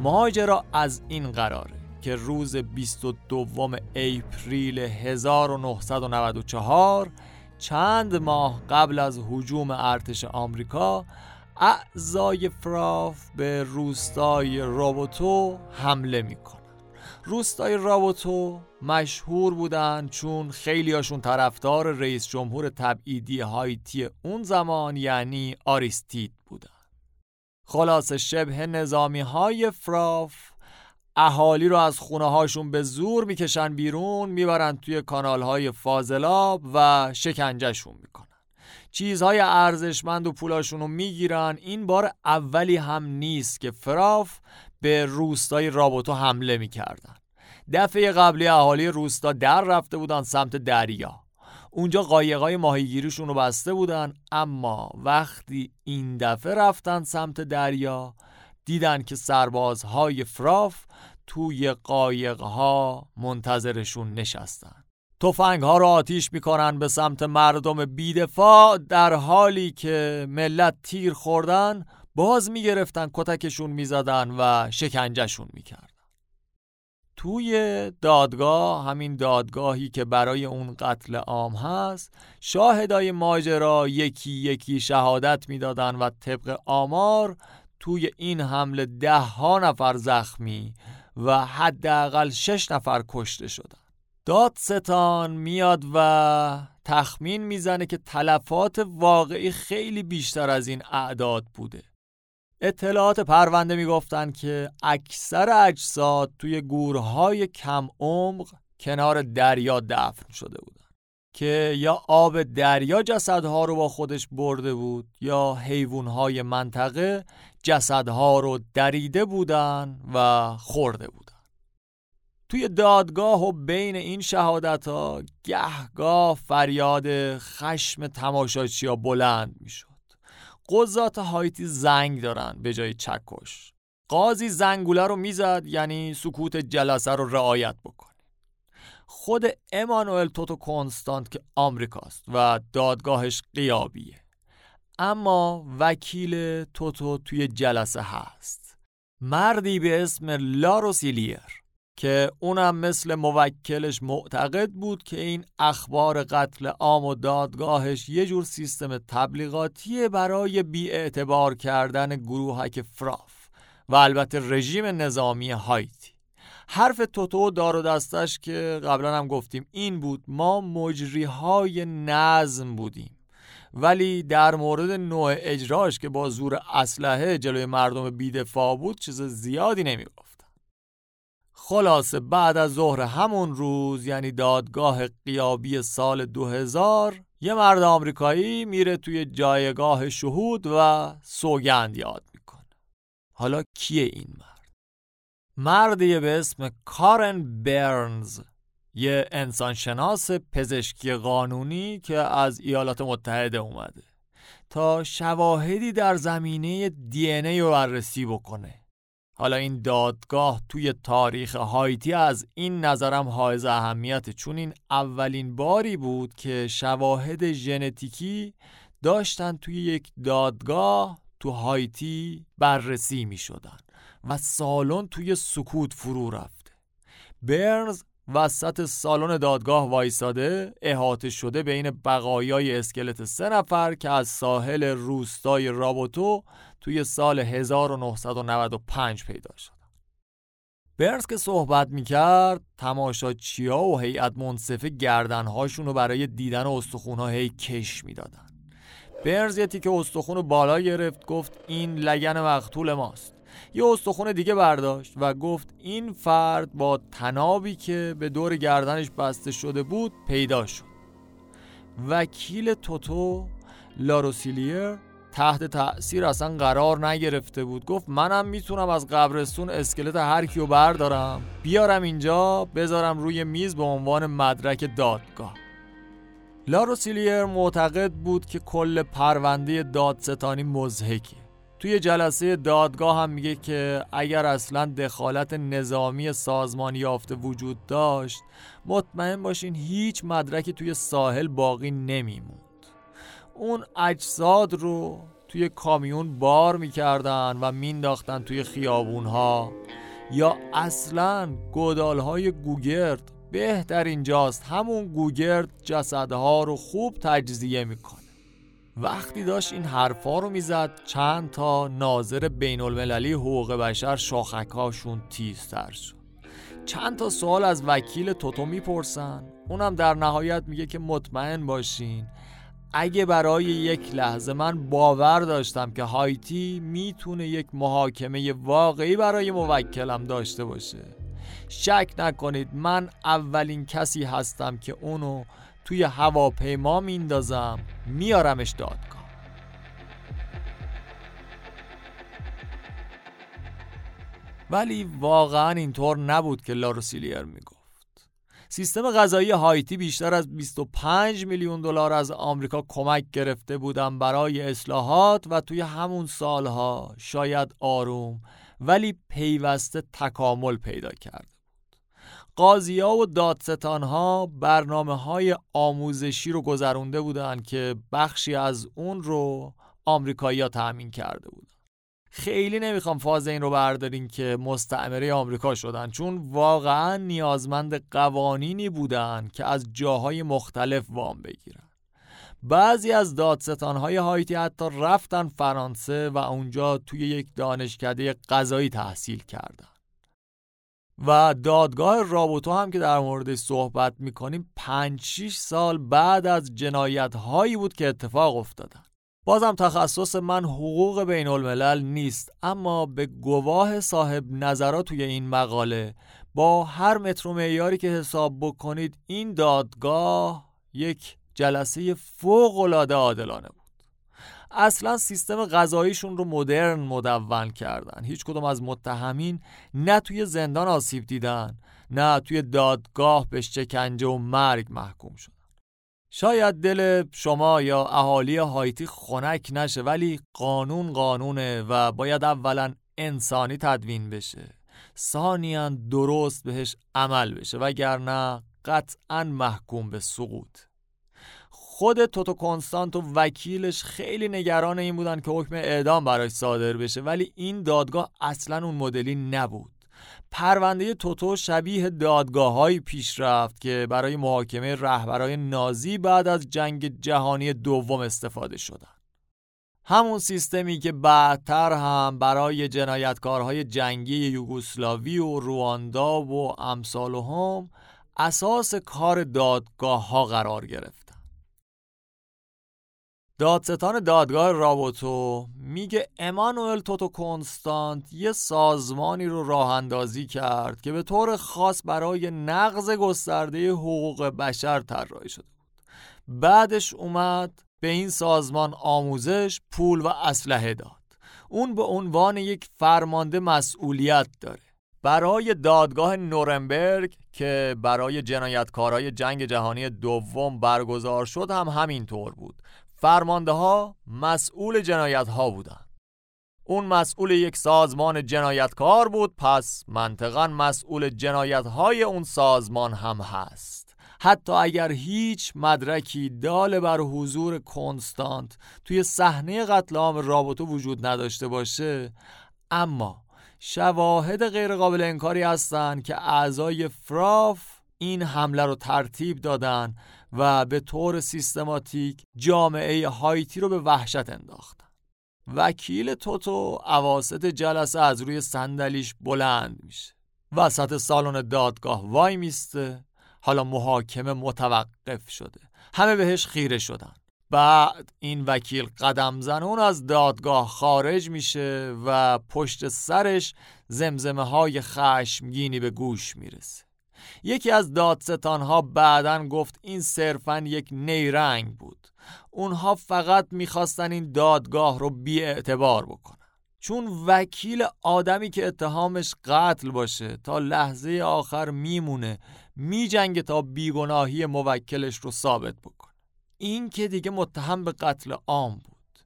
ماجرا از این قراره که روز 22 اپریل 1994 چند ماه قبل از حجوم ارتش آمریکا اعضای فراف به روستای رابوتو حمله می‌کنن روستای رابوتو مشهور بودن چون خیلیاشون طرفدار رئیس جمهور تبعیدی هایتی اون زمان یعنی آریستید بودن. خلاص شبه نظامی های فراف اهالی رو از خونه هاشون به زور می‌کشن بیرون می‌برن توی کانال های فاضلاب و شکنجهشون می‌کنن. چیزهای ارزشمند و پولاشون رو می‌گیرن. این بار اولی هم نیست که فراف به روستای رابوتو حمله می‌کردن. دفعه قبلی اهالی روستا در رفته بودن سمت دریا. اونجا قایقای ماهیگیریشون رو بسته بودن اما وقتی این دفعه رفتن سمت دریا دیدن که سربازهای فراف توی قایقها منتظرشون نشستن. توفنگ ها رو آتیش می‌کنن به سمت مردم بیدفاع در حالی که ملت تیر خوردن باز می‌گرفتن کتکشون می‌زدن و شکنجهشون می‌کرد توی دادگاه همین دادگاهی که برای اون قتل عام هست شاهدای ماجرا یکی یکی شهادت می‌دادن و طبق آمار توی این حمله ده ها نفر زخمی و حداقل شش نفر کشته شدن. دادستان میاد و تخمین می‌زنه که تلفات واقعی خیلی بیشتر از این اعداد بوده. اطلاعات پرونده می‌گفتند که اکثر اجساد توی گورهای کم عمق کنار دریا دفن شده بودن که یا آب دریا جسدها رو با خودش برده بود یا حیوانهای منطقه جسدها رو دریده بودن و خورده بودن. توی دادگاه و بین این شهادت ها گهگاه فریاد خشم تماشاچی ها بلند می‌شد. قضات هایتی زنگ دارن به جای چکش. قاضی زنگوله رو می‌زد یعنی سکوت جلسه رو رعایت بکنه. خود امانوئل توتو کنستانت که آمریکاست و دادگاهش قیابیه. اما وکیل توتو توی جلسه هست. مردی به اسم لاروسیلیر که اونم مثل موکلش معتقد بود که این اخبار قتل عام و دادگاهش یه جور سیستم تبلیغاتیه برای بیاعتبار کردن گروهک فراف و البته رژیم نظامی هایتی. حرف توتو دار و دستش که قبلا هم گفتیم این بود ما مجری های نظم بودیم. ولی در مورد نوع اجراش که با زور اسلحه جلوی مردم بیدفاع بود چیز زیادی نمی‌گفت. خلاصه بعد از ظهر همون روز یعنی دادگاه قیابی سال 2000 یه مرد آمریکایی میره توی جایگاه شهود و سوگند یاد می‌کنه. حالا کیه این مرد؟ مردی به اسم کارن برنز. یه انسانشناس پزشکی قانونی که از ایالات متحده اومده تا شواهدی در زمینه دی ای رو بررسی بکنه. حالا این دادگاه توی تاریخ هایتی از این نظرم حائز اهمیت چون این اولین باری بود که شواهد ژنتیکی داشتن توی یک دادگاه تو هایتی بررسی می شدن و سالن توی سکوت فرو رفته. برنز وسط سالن دادگاه وایساده احاطه شده بین بقایای اسکلت سه نفر که از ساحل روستای رابوتو توی سال 1995 پیدا شد برنز که صحبت می‌کرد تماشاچیا و هیئت منصفه گردنهاشون رو برای دیدن استخونها هی کش می‌دادن. برنز یه تیکه استخون بالا گرفت گفت این لگن مقتول ماست. یه استخون دیگه برداشت و گفت این فرد با تنابی که به دور گردنش بسته شده بود پیدا شد. وکیل توتو لاروسیلیر تحت تأثیر اصلا قرار نگرفته بود. گفت منم می‌تونم از قبرستون اسکلت هر کیو بردارم. بیارم اینجا بذارم روی میز به عنوان مدرک دادگاه. لاروسیلیر معتقد بود که کل پرونده دادستانی مزهکه. توی جلسه دادگاه هم میگه که اگر اصلا دخالت نظامی سازمانی یافته وجود داشت مطمئن باشین هیچ مدرکی توی ساحل باقی نمیموند. اون اجساد رو توی کامیون بار می‌کردن و مینداختن توی خیابون ها یا اصلا گودال های گوگرد بهترین جاست همون گوگرد جسدها رو خوب تجزیه می‌کنه. وقتی داشت این حرفا رو می‌زد چند تا ناظر بین المللی حقوق بشر شاخکاشون تیزتر شد. چند تا سوال از وکیل توتو می‌پرسن. اونم در نهایت میگه که مطمئن باشین اگه برای یک لحظه من باور داشتم که هایتی می‌تونه یک محاکمه واقعی برای موکلم داشته باشه. شک نکنید من اولین کسی هستم که اونو توی هواپیما میندازم میارمش دادگاه. ولی واقعا اینطور نبود که لاروسیلیر می‌گفت. سیستم غذایی هایتی بیشتر از 25 میلیون دلار از آمریکا کمک گرفته بودن برای اصلاحات و توی همون سالها شاید آروم ولی پیوسته تکامل پیدا بود قاضی ها و دادستان ها برنامه های آموزشی رو گذرونده بودند که بخشی از اون رو آمریکایی ها تأمین کرده بودن. خیلی نمی‌خوام فاز این رو بردارین که مستعمره آمریکا شدن چون واقعا نیازمند قوانینی بودن که از جاهای مختلف وام بگیرن. بعضی از دادستانهای هایتی حتی رفتن فرانسه و اونجا توی یک دانشکده قضایی تحصیل کردن. و دادگاه رابوتو هم که در موردش صحبت می‌کنیم 5 6 سال بعد از جنایت هایی بود که اتفاق افتادن. بازم تخصص من حقوق بین الملل نیست اما به گواه صاحب نظرات توی این مقاله با هر متر معیاری که حساب بکنید این دادگاه یک جلسه فوق العاده عادلانه بود. اصلا سیستم غذاییشون رو مدرن مدون کردن. هیچ کدوم از متهمین نه توی زندان آسیب دیدن نه توی دادگاه به شکنجه و مرگ محکوم شد شاید دل شما یا اهالی هایتی خنک نشه ولی قانون قانونه و باید اولا انسانی تدوین بشه. ثانیا درست بهش عمل بشه وگرنه قطعا محکوم به سقوط. خود توتو کنستانت و وکیلش خیلی نگران این بودن که حکم اعدام براش صادر بشه ولی این دادگاه اصلا اون مدلی نبود. پرونده توتو شبیه دادگاه پیش رفت که برای محاکمه رهبرای نازی بعد از جنگ جهانی دوم استفاده شدن. همون سیستمی که بعدتر هم برای جنایتکارهای جنگی یوگسلاوی و رواندا و امثال هم اساس کار دادگاه ها قرار گرفت. دادستان دادگاه رابوتو میگه امانوئل توتو کنستانت یه سازمانی رو راه اندازی کرد که به طور خاص برای نقض گسترده حقوق بشر طراحی شده بود. بعدش اومد به این سازمان آموزش پول و اسلحه داد. اون به عنوان یک فرمانده مسئولیت داره. برای دادگاه نورنبرگ که برای جنایتکارای جنگ جهانی دوم برگزار شد هم همینطور بود. فرمانده ها مسئول جنایت ها بودن اون مسئول یک سازمان جنایتکار بود پس منطقا مسئول جنایت های اون سازمان هم هست. حتی اگر هیچ مدرکی دال بر حضور کنستانت توی صحنه قتل عام رابطو وجود نداشته باشه اما شواهد غیرقابل انکاری هستند که اعضای فراف این حمله رو ترتیب دادن و به طور سیستماتیک جامعه هایتی رو به وحشت انداختن وکیل توتو عواست جلسه از روی صندلیش بلند میشه. وسط سالن دادگاه وای میسته. حالا محاکمه متوقف شده. همه بهش خیره شدن. بعد این وکیل قدم زنون از دادگاه خارج میشه و پشت سرش زمزمه های خشمگینی به گوش می‌رسه. یکی از دادستان ها بعدا گفت این صرفا یک نیرنگ بود. اونها فقط می‌خواستن این دادگاه رو بی اعتبار بکنن. چون وکیل آدمی که اتهامش قتل باشه تا لحظه آخر میمونه میجنگه تا بیگناهی موکلش رو ثابت بکنه. این که دیگه متهم به قتل عام بود.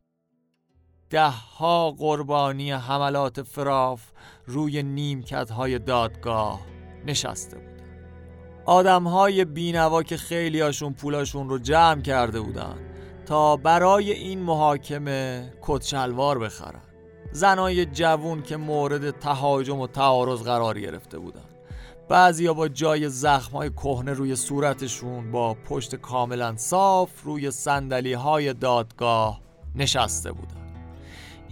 ده ها قربانی حملات فراف روی نیمکت های دادگاه نشسته بود. آدم های بینوا که خیلی هاشون پولاشون رو جمع کرده بودن تا برای این محاکمه کتشلوار بخرن. زنای جوون که مورد تهاجم و تعارض قرار گرفته بودن. بعضیا با جای زخمای کهنه روی صورتشون با پشت کاملا صاف روی سندلی های دادگاه نشسته بودن.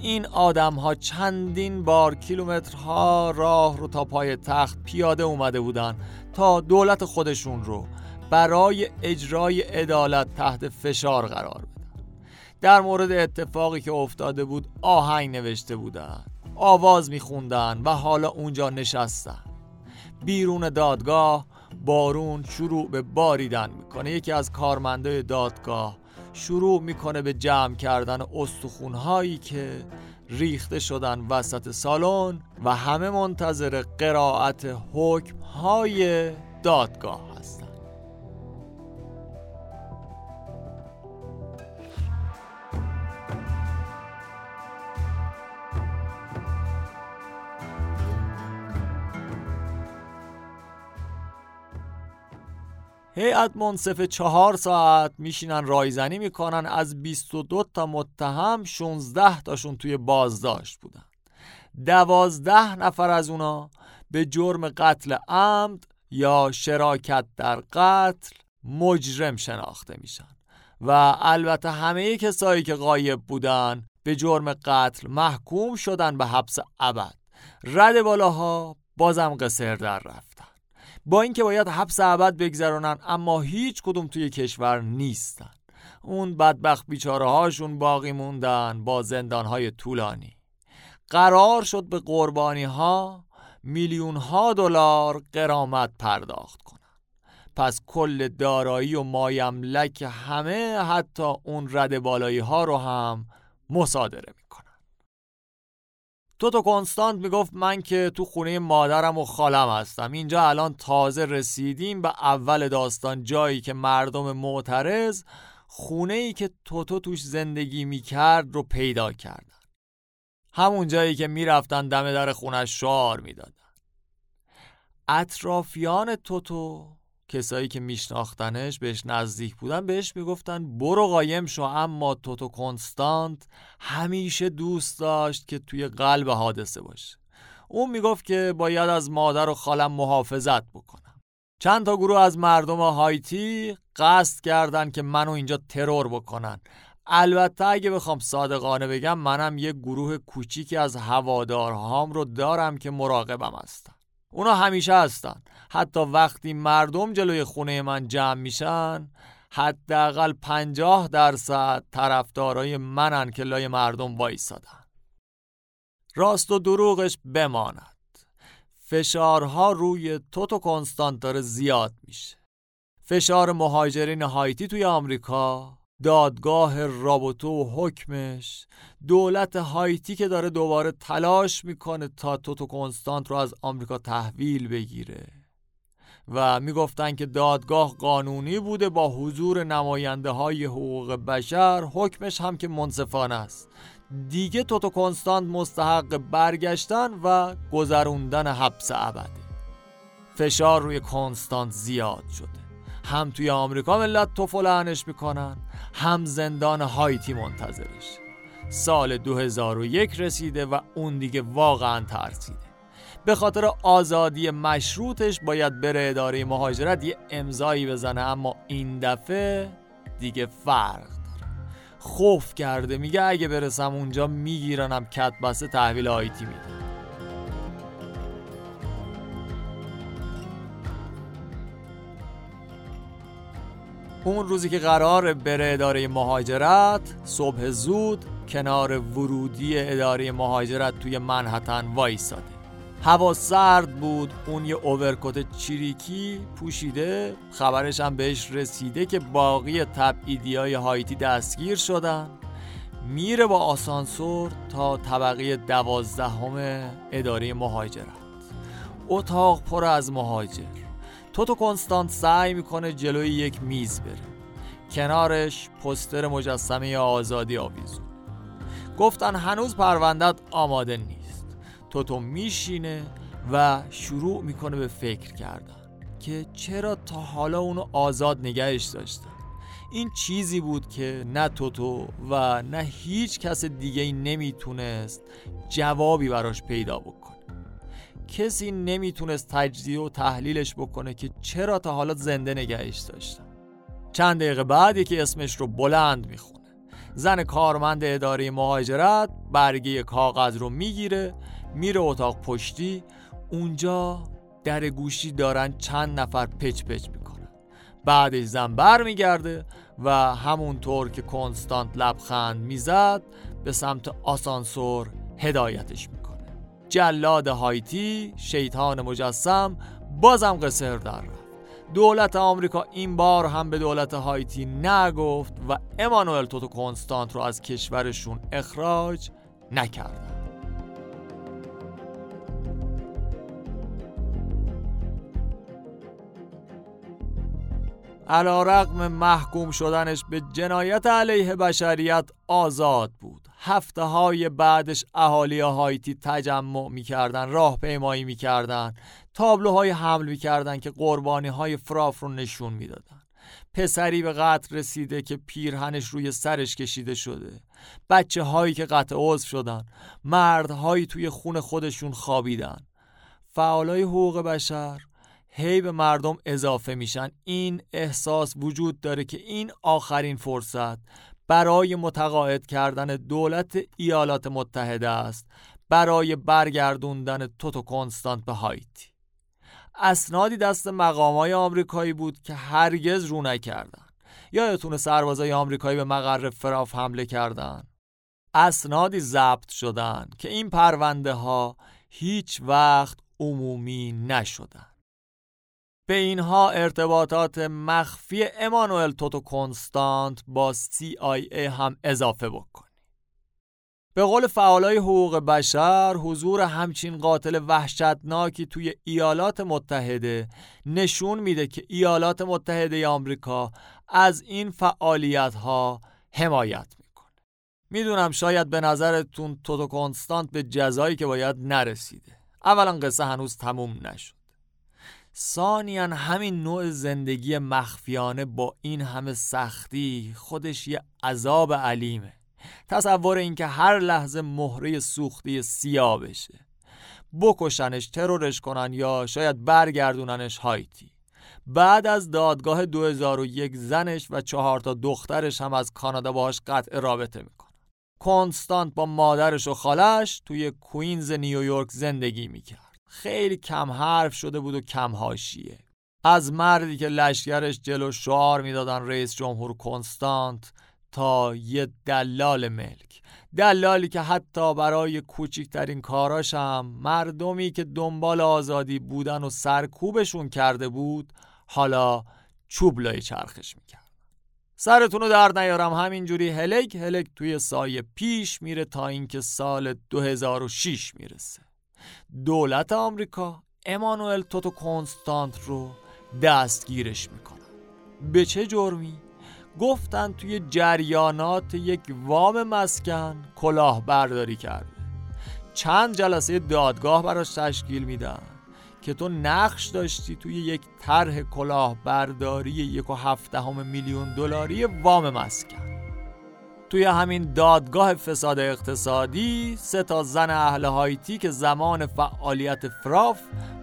این آدم ها چندین بار کیلومترها راه رو تا پای تخت پیاده اومده بودن تا دولت خودشون رو برای اجرای عدالت تحت فشار قرار بدن. در مورد اتفاقی که افتاده بود آهنگ نوشته بودن آواز میخوندن و حالا اونجا نشستن. بیرون دادگاه بارون شروع به باریدن می‌کنه. یکی از کارمندای دادگاه شروع می‌کنه به جمع کردن استخونهایی که ریخته شدن وسط سالن و همه منتظر قرائت حکم های دادگاه. هیئت منصفه چهار ساعت میشینن رایزنی می‌کنن از 22 تا متهم 16 تاشون توی بازداشت بودن. دوازده نفر از اونا به جرم قتل عمد یا شراکت در قتل مجرم شناخته میشن. و البته همه کسایی که غایب بودن به جرم قتل محکوم شدن به حبس ابد. رد بالاها بازم قصر در رفتن با اینکه باید حبس ابد بگذرونن اما هیچ کدوم توی کشور نیستن اون بدبخت بیچاره هاشون باقی موندن با زندان های طولانی. قرار شد به قربانی ها میلیون ها دلار قرامت پرداخت کنن پس کل دارایی و مایملک همه حتی اون رد بالایی ها رو هم مصادره توتو کنستانت می‌گفت من که تو خونه مادرم و خالم هستم. اینجا الان تازه رسیدیم به اول داستان. جایی که مردم معترض خونه ای که توتو توش زندگی می‌کرد رو پیدا کردن. همون جایی که می‌رفتن دم در خونش شعار می‌دادن. اطرافیان توتو کسایی که میشناختنش بهش نزدیک بودن بهش می‌گفتن برو قایم شو اما توتو کنستانت همیشه دوست داشت که توی قلب حادثه باشه. اون می‌گفت که باید از مادر و خالم محافظت بکنم. چند تا گروه از مردم هایتی قصد کردن که منو اینجا ترور بکنن. البته اگه بخوام صادقانه بگم منم یه گروه کوچیکی از هوادارهام رو دارم که مراقبم هستن. اونا همیشه هستن. حتی وقتی مردم جلوی خونه من جمع میشن حداقل پنجاه درصد طرفدارای منن که لای مردم وایسادن. راست و دروغش بماند. فشارها روی توتو کنستانت داره زیاد میشه. فشار مهاجرین هایتی توی آمریکا دادگاه رابطو و حکمش دولت هایتی که داره دوباره تلاش می‌کنه تا توتو کنستانت رو از آمریکا تحویل بگیره. و می‌گفتن که دادگاه قانونی بوده با حضور نماینده های حقوق بشر حکمش هم که منصفانه است. دیگه توتو کنستانت مستحق برگشتن و گذروندن حبس ابدی فشار روی کنستانت زیاد شده. هم توی آمریکا ملت توفلعنش می‌کنن هم زندان هایتی منتظرش. سال 2001 رسیده و اون دیگه واقعا ترسیده. به خاطر آزادی مشروطش باید بره اداره مهاجرت یه امضایی بزنه اما این دفعه دیگه فرق داره. خوف کرده میگه اگه برسم اونجا میگیرنم کت بسته تحویل آیتی میده. اون روزی که قرار بره اداره مهاجرت صبح زود کنار ورودی اداره مهاجرت توی منحتن وایساده. هوا سرد بود. اون یه اوورکوت چیریکی پوشیده. خبرش هم بهش رسیده که باقی تبعیدی های هایتی دستگیر شدن. میره با آسانسور تا طبقه دوازدهم اداره مهاجرت. اتاق پر از مهاجر. توتو کنستانت سعی می‌کنه جلوی یک میز بره. کنارش پستر مجسمه آزادی آویزون. گفتن هنوز پروندت آماده نیست. توتو میشینه و شروع می‌کنه به فکر کردن که چرا تا حالا اونو آزاد نگهش داشتن. این چیزی بود که نه توتو و نه هیچ کس دیگه ای نمی‌تونست جوابی براش پیدا بکنه. کسی نمی‌تونست تجزیه و تحلیلش بکنه که چرا تا حالا زنده نگهش داشتن. چند دقیقه بعد یکی اسمش رو بلند می‌خونه. زن کارمند اداره مهاجرت برگه کاغذ رو می‌گیره میره اتاق پشتی اونجا در گوشی دارن چند نفر پچ پچ می‌کنن. بعدش زن بر میگرده و همونطور که کنستانت لبخند می‌زد به سمت آسانسور هدایتش می‌کنه. جلاد هایتی شیطان مجسم بازم قصر در رفت. دولت آمریکا این بار هم به دولت هایتی نگفت و امانوئل توتو کنستانت رو از کشورشون اخراج نکرد. علا رقم محکوم شدنش به جنایت علیه بشریت آزاد بود. هفته های بعدش اهالی هایتی تجمع می‌کردن راهپیمایی می‌کردن تابلوهای حمل می‌کردن که قربانی های فراف رو نشون می‌دادن. پسری به قتل رسیده که پیرهنش روی سرش کشیده شده. بچه هایی که قطع عضو شدن. مردهایی توی خون خودشون خوابیدن. فعالای حقوق بشر هی به مردم اضافه میشن. این احساس وجود داره که این آخرین فرصت. برای متقاعد کردن دولت ایالات متحده است. برای برگردوندن توتو کنستانت به هایتی. اسنادی دست مقامای آمریکایی بود که هرگز رو نکردن. یادتونه سربازای آمریکایی به مقر فراف حمله کردن؟ اسنادی ضبط شدن که این پرونده ها هیچ وقت عمومی نشدن. به اینها ارتباطات مخفی امانوئل توتو کنستانت با CIA هم اضافه بکنی به قول فعالای حقوق بشر حضور همچین قاتل وحشتناکی توی ایالات متحده نشون میده که ایالات متحده آمریکا از این فعالیت ها حمایت می‌کنه. می‌دونم شاید به نظرتون توتو کنستانت به جزایی که باید نرسیده. اولا قصه هنوز تموم نشد. ثانیا همین نوع زندگی مخفیانه با این همه سختی خودش یه عذاب علیمه. تصور اینکه هر لحظه مهره سوختی سیاه بشه بکشنش ترورش کنن یا شاید برگردوننش هایتی. بعد از دادگاه 2001 زنش و چهار تا دخترش هم از کانادا باهاش قطع رابطه می‌کنن. کنستانت با مادرش و خالش توی کوینز نیویورک زندگی می‌کرد. خیلی کم حرف شده بود و کم هاشیه از مردی که لشکرش جلو شعار می‌دادن رئیس جمهور کنستانت تا یه دلال ملک. دلالی که حتی برای کوچکترین کاراش هم مردمی که دنبال آزادی بودن و سرکوبشون کرده بود حالا چوب لای چرخش می‌کرد سرتون رو در نیارم همینجوری هلک هلک توی سایه پیش میره تا اینکه سال 2006 می‌رسه. دولت آمریکا امانوئل توتو کنستانت رو دستگیرش می‌کنن به چه جرمی؟ گفتن توی جریانات یک وام مسکن کلاه برداری کرده. چند جلسه دادگاه براش تشکیل میدن که تو نقش داشتی توی یک طرح کلاهبرداری یک و هفته میلیون دلاری وام مسکن. توی همین دادگاه فساد اقتصادی سه تا زن اهل هایتی که زمان فعالیت فراف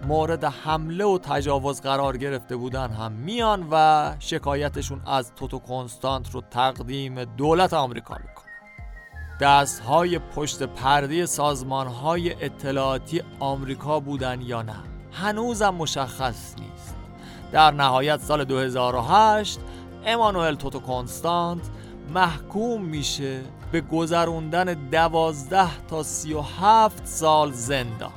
مورد حمله و تجاوز قرار گرفته بودن هم میان و شکایتشون از توتو کنستانت رو تقدیم دولت آمریکا می‌کنن. دست های پشت پرده سازمان های اطلاعاتی آمریکا بودن یا نه هنوزم مشخص نیست. در نهایت سال 2008 امانوئل توتو کنستانت محکوم میشه به گذروندن دوازده تا سی و هفت سال زندان.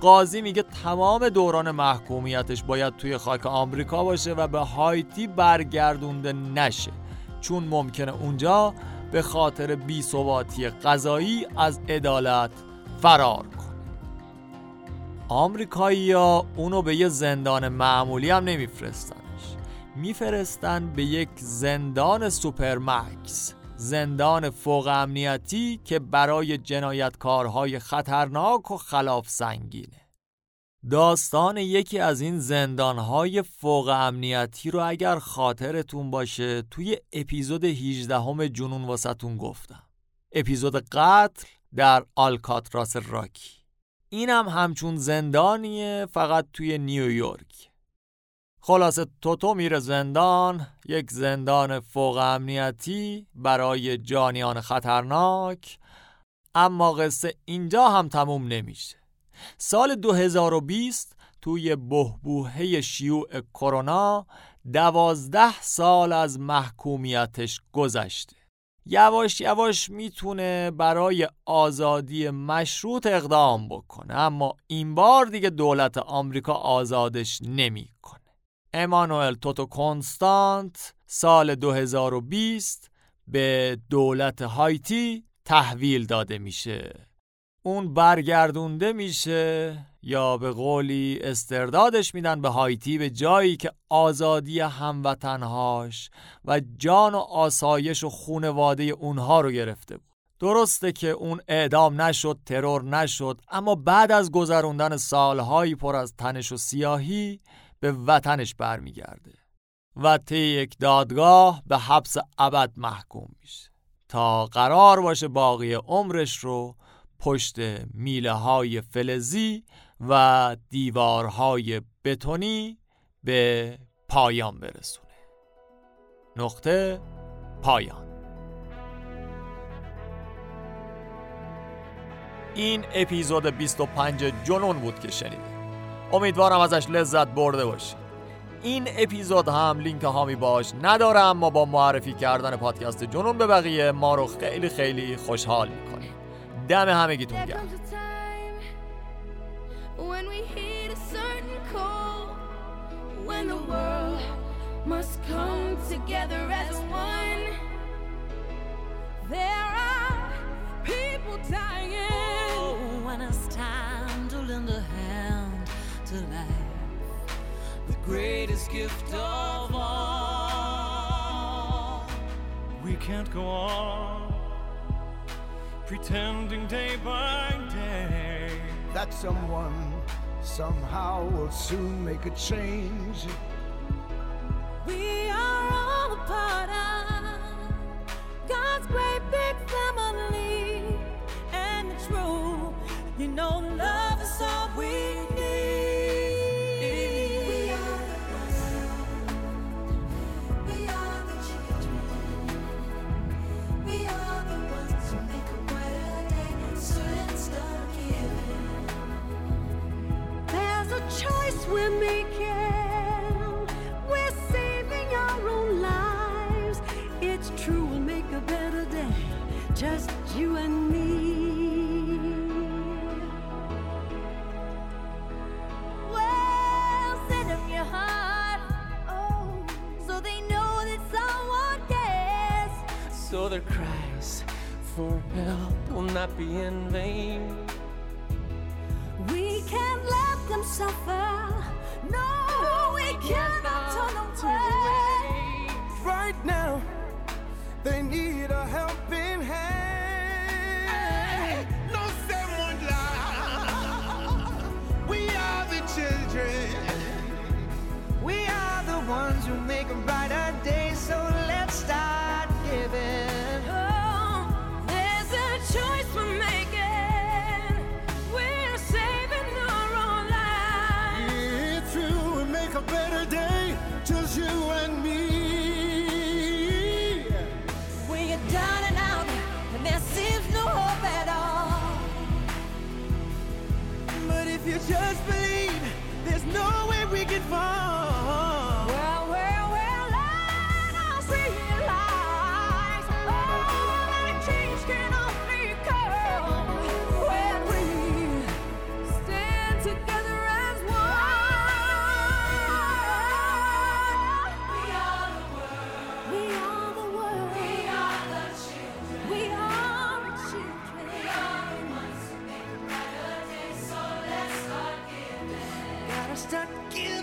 قاضی میگه تمام دوران محکومیتش باید توی خاک آمریکا باشه و به هایتی برگردونده نشه چون ممکنه اونجا به خاطر بیثباتی قضایی از عدالت فرار کنه. آمریکایی ها اونو به یه زندان معمولی هم نمیفرستن. میفرستن به یک زندان سوپرمکس زندان فوق امنیتی که برای جنایتکارهای خطرناک و خلاف سنگینه داستان یکی از این زندانهای فوق امنیتی رو اگر خاطرتون باشه توی اپیزود 18 همه جنون واسطون گفتم. اپیزود قتل در آلکاتراس راکی. اینم همچون زندانیه فقط توی نیویورک. خلاصه توتو میره زندان یک زندان فوق امنیتی برای جانیان خطرناک اما قصه اینجا هم تموم نمیشه سال 2020 توی بهبوهه شیوع کرونا دوازده سال از محکومیتش گذشته یواش یواش می‌تونه برای آزادی مشروط اقدام بکنه اما این بار دیگه دولت آمریکا آزادش نمی‌کنه. امانوئل توتو کنستانت سال 2020 به دولت هایتی تحویل داده میشه. اون برگردونده میشه یا به قولی استردادش میدن به هایتی به جایی که آزادی هموطنهاش و جان و آسایش و خونواده اونها رو گرفته بود. درسته که اون اعدام نشد ترور نشد اما بعد از گذروندن سالهایی پر از تنش و سیاهی به وطنش برمیگرده و طی یک دادگاه به حبس ابد محکوم میشه تا قرار باشه باقی عمرش رو پشت میله های فلزی و دیوارهای بتونی به پایان برسونه. نقطه پایان. این اپیزود 25 جنون بود که شنیدید. امیدوارم ازش لذت برده باشی. این اپیزود هم لینک هامی باش نداره اما با معرفی کردن پادکست جنون به بقیه ما رو خیلی خیلی خوشحال می‌کنیم. دم همگیتون گرم. To life, the greatest gift of all. We can't go on pretending day by day that someone somehow will soon make a change. We are all a part of God's great big family, and it's true, you know, love must not.